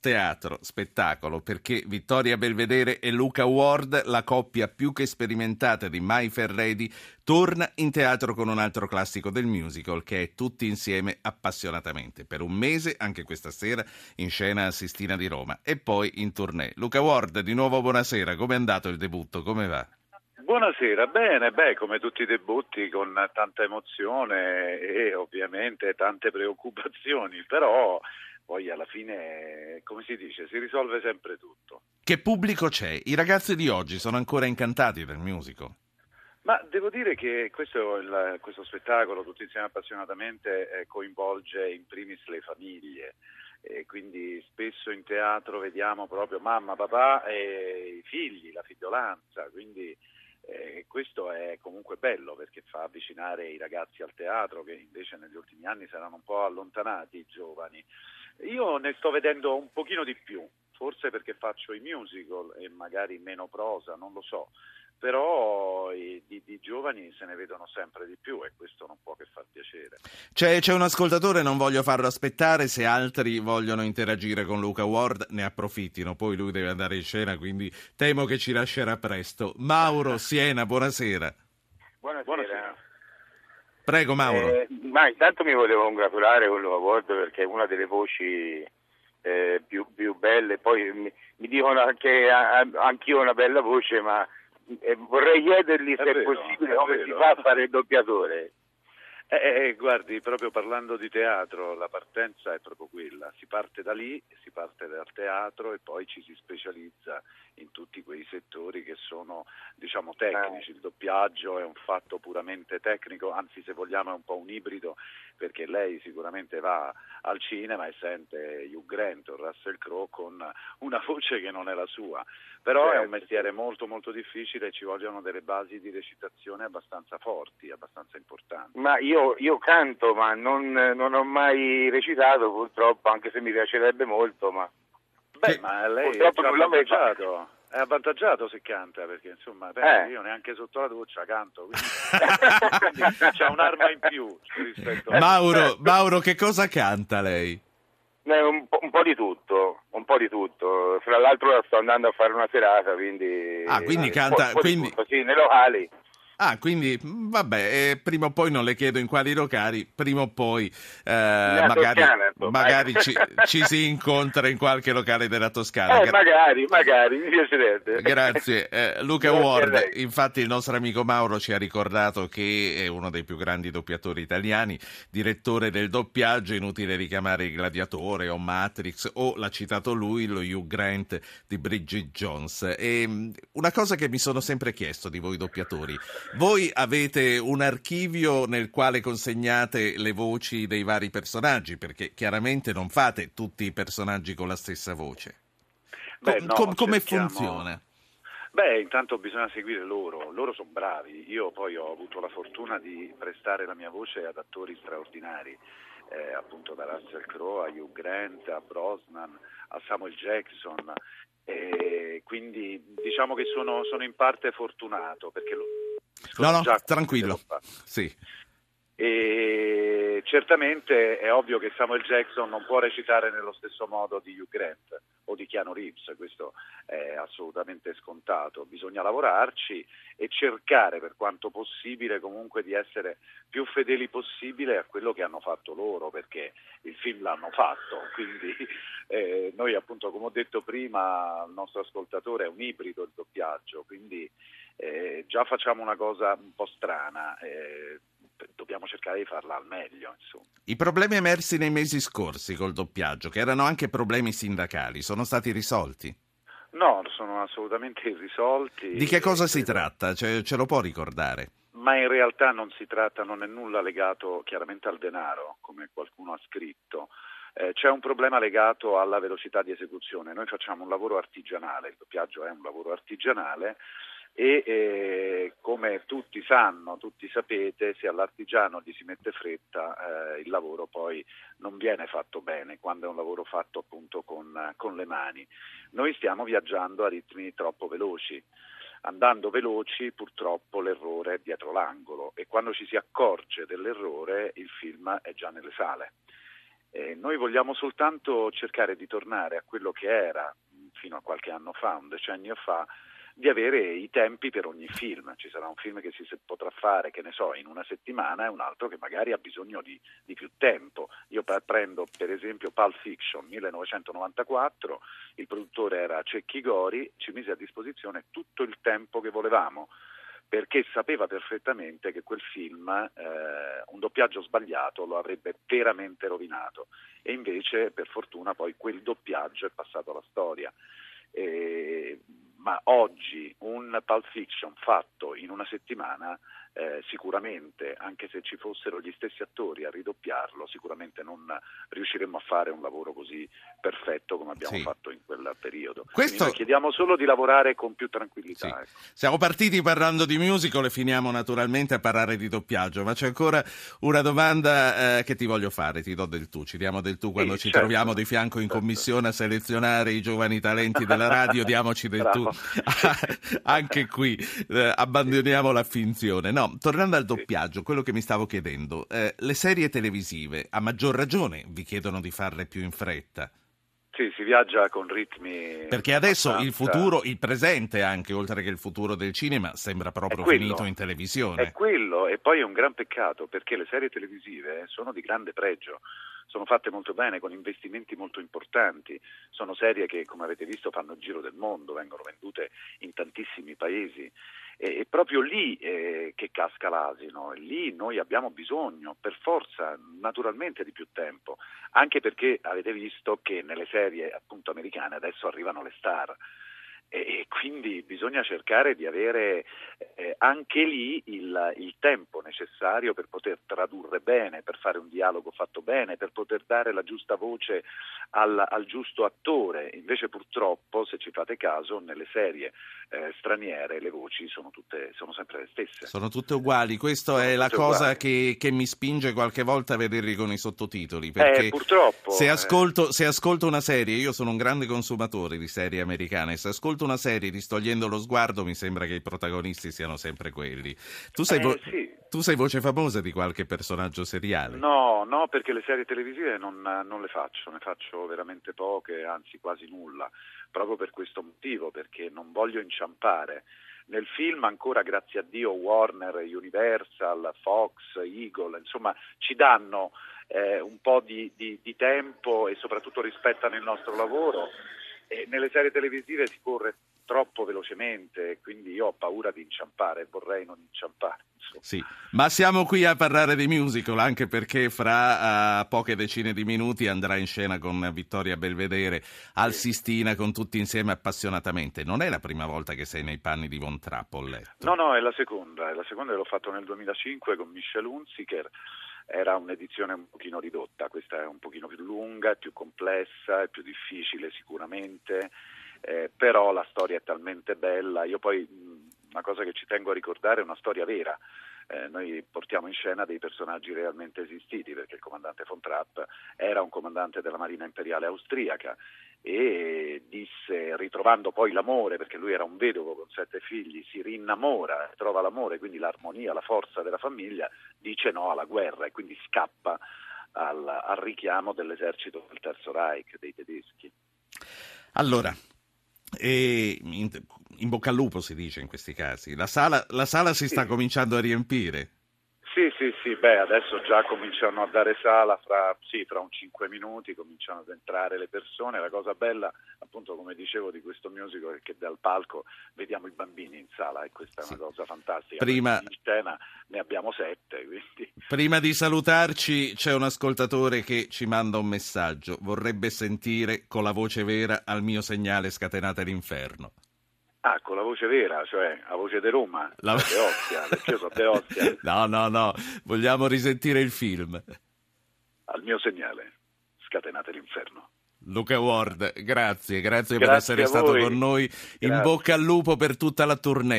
teatro, spettacolo, perché Vittoria Belvedere e Luca Ward, la coppia più che sperimentata di Fair Lady, torna in teatro con un altro classico del musical che è Tutti insieme appassionatamente. Per un mese, anche questa sera, in scena a Sistina di Roma e poi in tournée. Luca Ward, di nuovo buonasera, come è andato il debutto? Come va? Buonasera, bene, beh, come tutti i debutti con tanta emozione e ovviamente tante preoccupazioni, però poi alla fine, come si dice, si risolve sempre tutto. Che pubblico c'è? I ragazzi di oggi sono ancora incantati del musical? Ma devo dire che questo, il, questo spettacolo, tutti insieme appassionatamente, eh, coinvolge in primis le famiglie. E quindi spesso in teatro vediamo proprio mamma, papà e i figli, la figliolanza, quindi eh, questo è comunque bello perché fa avvicinare i ragazzi al teatro che invece negli ultimi anni si erano un po' allontanati i giovani. Io ne sto vedendo un pochino di più, forse perché faccio i musical e magari meno prosa, non lo so, però i, di, di, giovani se ne vedono sempre di più e questo non può che far piacere. C'è, c'è, un ascoltatore, non voglio farlo aspettare, se altri vogliono interagire con Luca Ward ne approfittino, poi lui deve andare in scena, quindi temo che ci lascerà presto. Mauro, Siena, buonasera. Buonasera. buonasera. Prego Mauro. Eh, ma intanto mi volevo congratulare con Luca Ward perché è una delle voci eh, più, più, belle, poi mi, mi dicono che anch'io ho una bella voce, ma eh, vorrei chiedergli se è, vero, è possibile è come vero. si fa a fare il doppiatore. Eh, eh, eh, guardi, proprio parlando di teatro, la partenza è proprio quella, si parte da lì, si parte dal teatro e poi ci si specializza in tutti quei settori che sono diciamo tecnici, il doppiaggio è un fatto puramente tecnico, anzi se vogliamo è un po' un ibrido perché lei sicuramente va al cinema e sente Hugh Grant o Russell Crowe con una voce che non è la sua, però certo. è un certo. mestiere molto molto difficile e ci vogliono delle basi di recitazione abbastanza forti, abbastanza importanti. Ma io io, canto, ma non, non, ho mai recitato purtroppo, anche se mi piacerebbe molto. Ma... Beh, ma lei è avvantaggiato. È avvantaggiato se canta perché insomma beh, eh. io neanche sotto la doccia canto quindi, quindi c'è un'arma in più rispetto a Mauro, Mauro che cosa canta lei? Eh, un, po', un po' di tutto un po' di tutto fra l'altro sto andando a fare una serata quindi ah quindi canta quindi... Tutto, sì, nei locali Ah, quindi mm, vabbè, eh, prima o poi non le chiedo in quali locali, prima o poi eh, magari, magari ci, ci, si incontra in qualche locale della Toscana. Eh, Gra- magari, magari, mi piacerebbe. Grazie. Eh, Luca Ward, infatti il nostro amico Mauro ci ha ricordato che è uno dei più grandi doppiatori italiani, direttore del doppiaggio, inutile richiamare il Gladiatore o Matrix o l'ha citato lui, lo Hugh Grant di Bridget Jones. E mm, una cosa che mi sono sempre chiesto di voi doppiatori, voi avete un archivio nel quale consegnate le voci dei vari personaggi, perché chiaramente non fate tutti i personaggi con la stessa voce. Beh, com- no, com- come cerchiamo... funziona? Beh, intanto bisogna seguire loro, loro sono bravi. Io poi ho avuto la fortuna di prestare la mia voce ad attori straordinari, eh, appunto da Russell Crowe a Hugh Grant, a Brosnan, a Samuel Jackson. E quindi diciamo che sono, sono in parte fortunato perché lo, No, no, tranquillo. Sì. E certamente è ovvio che Samuel Jackson non può recitare nello stesso modo di Hugh Grant o di Keanu Reeves, questo è assolutamente scontato, bisogna lavorarci e cercare per quanto possibile comunque di essere più fedeli possibile a quello che hanno fatto loro, perché il film l'hanno fatto, quindi eh, noi appunto come ho detto prima il nostro ascoltatore è un ibrido il doppiaggio, quindi eh, già facciamo una cosa un po' strana. Eh, dobbiamo cercare di farla al meglio. Insomma. I problemi emersi nei mesi scorsi col doppiaggio, che erano anche problemi sindacali, sono stati risolti? No, sono assolutamente irrisolti. Di che cosa si tratta? Cioè, ce lo può ricordare? Ma in realtà non si tratta, non è nulla legato chiaramente al denaro, come qualcuno ha scritto. Eh, c'è un problema legato alla velocità di esecuzione. Noi facciamo un lavoro artigianale, il doppiaggio è un lavoro artigianale e eh, come tutti sanno, tutti sapete, se all'artigiano gli si mette fretta eh, il lavoro poi non viene fatto bene quando è un lavoro fatto appunto con, con le mani. Noi stiamo viaggiando a ritmi troppo veloci. Andando veloci purtroppo l'errore è dietro l'angolo e quando ci si accorge dell'errore il film è già nelle sale Eh, noi vogliamo soltanto cercare di tornare a quello che era fino a qualche anno fa, un decennio fa, di avere i tempi per ogni film. Ci sarà un film che si potrà fare, che ne so, in una settimana e un altro che magari ha bisogno di, di più tempo. Io prendo per esempio Pulp Fiction 1994, il produttore era Cecchi Gori, ci mise a disposizione tutto il tempo che volevamo perché sapeva perfettamente che quel film, eh, un doppiaggio sbagliato, lo avrebbe veramente rovinato e invece per fortuna poi quel doppiaggio è passato alla storia. E, ma oggi un Pulp Fiction fatto in una settimana eh, sicuramente, anche se ci fossero gli stessi attori a ridoppiarlo, sicuramente non riusciremmo a fare un lavoro così perfetto come abbiamo sì. fatto in quel periodo. Questo... chiediamo solo di lavorare con più tranquillità. Sì. Ecco. Siamo partiti parlando di musical e finiamo naturalmente a parlare di doppiaggio, ma c'è ancora una domanda eh, che ti voglio fare, ti do del tu, ci diamo del tu quando sì, ci certo. troviamo di fianco in certo. commissione a selezionare i giovani talenti della radio, diamoci del tu. anche qui eh, abbandoniamo la finzione. No, tornando al doppiaggio, quello che mi stavo chiedendo, eh, le serie televisive a maggior ragione vi chiedono di farle più in fretta. Sì, si viaggia con ritmi. Perché adesso abbastanza... il futuro, il presente anche, oltre che il futuro del cinema, sembra proprio quello, finito in televisione. È quello, e poi è un gran peccato perché le serie televisive sono di grande pregio sono fatte molto bene con investimenti molto importanti, sono serie che come avete visto fanno il giro del mondo, vengono vendute in tantissimi paesi proprio lì eh, che casca l'asino, lì noi abbiamo bisogno per forza naturalmente di più tempo, anche perché avete visto che nelle serie appunto americane adesso arrivano le star e quindi bisogna cercare di avere eh, anche lì il, il, tempo necessario per poter tradurre bene, per fare un dialogo fatto bene, per poter dare la giusta voce al, al giusto attore. Invece purtroppo, se ci fate caso, nelle serie eh, straniere le voci sono, tutte, sono sempre le stesse. Sono tutte uguali, questa è la cosa che, che, mi spinge qualche volta a vederli con i sottotitoli. Perché eh, purtroppo. Se ascolto, eh. se ascolto una serie, io sono un grande consumatore di serie americane, se ascolto ascolto una serie distogliendo lo sguardo mi sembra che i protagonisti siano sempre quelli. Tu sei, vo- eh, sì. tu sei voce famosa di qualche personaggio seriale? No, no, perché le serie televisive non, non le faccio, ne faccio veramente poche, anzi quasi nulla, proprio per questo motivo, perché non voglio inciampare. Nel film ancora, grazie a Dio, Warner, Universal, Fox, Eagle, insomma, ci danno eh, un po' di, di, di tempo e soprattutto rispettano il nostro lavoro nelle serie televisive si corre troppo velocemente, quindi io ho paura di inciampare, vorrei non inciampare. Sì, ma siamo qui a parlare di musical anche perché fra uh, poche decine di minuti andrà in scena con Vittoria Belvedere al sì. Sistina con tutti insieme appassionatamente. Non è la prima volta che sei nei panni di Von Trapp, ho letto. No, no, è la seconda, è la seconda che l'ho fatto nel 2005 con Michel Hunziker era un'edizione un pochino ridotta, questa è un pochino più lunga, più complessa, è più difficile sicuramente, eh, però la storia è talmente bella. Io poi una cosa che ci tengo a ricordare è una storia vera. Eh, noi portiamo in scena dei personaggi realmente esistiti, perché il comandante von Trapp era un comandante della Marina Imperiale Austriaca e disse, ritrovando poi l'amore, perché lui era un vedovo con sette figli, si rinnamora, trova l'amore, quindi l'armonia, la forza della famiglia, dice no alla guerra e quindi scappa al, al richiamo dell'esercito del Terzo Reich, dei tedeschi. Allora, in, in, bocca al lupo si dice in questi casi, la sala, la sala si sta cominciando a riempire. Sì, sì, sì, beh, adesso già cominciano a dare sala, fra, sì, fra un 5 minuti cominciano ad entrare le persone. La cosa bella, appunto, come dicevo, di questo musical è che dal palco vediamo i bambini in sala e questa è una cosa fantastica. Prima... In scena ne abbiamo sette, quindi... Prima di salutarci c'è un ascoltatore che ci manda un messaggio, vorrebbe sentire con la voce vera al mio segnale scatenate l'inferno. Ah, con la voce vera, cioè la voce di Roma, la... de Ostia, perché io sono de Ostia. No, no, no, vogliamo risentire il film. Al mio segnale, scatenate l'inferno. Luca Ward, grazie, grazie, grazie per essere stato con noi. In bocca al lupo per tutta la tournée.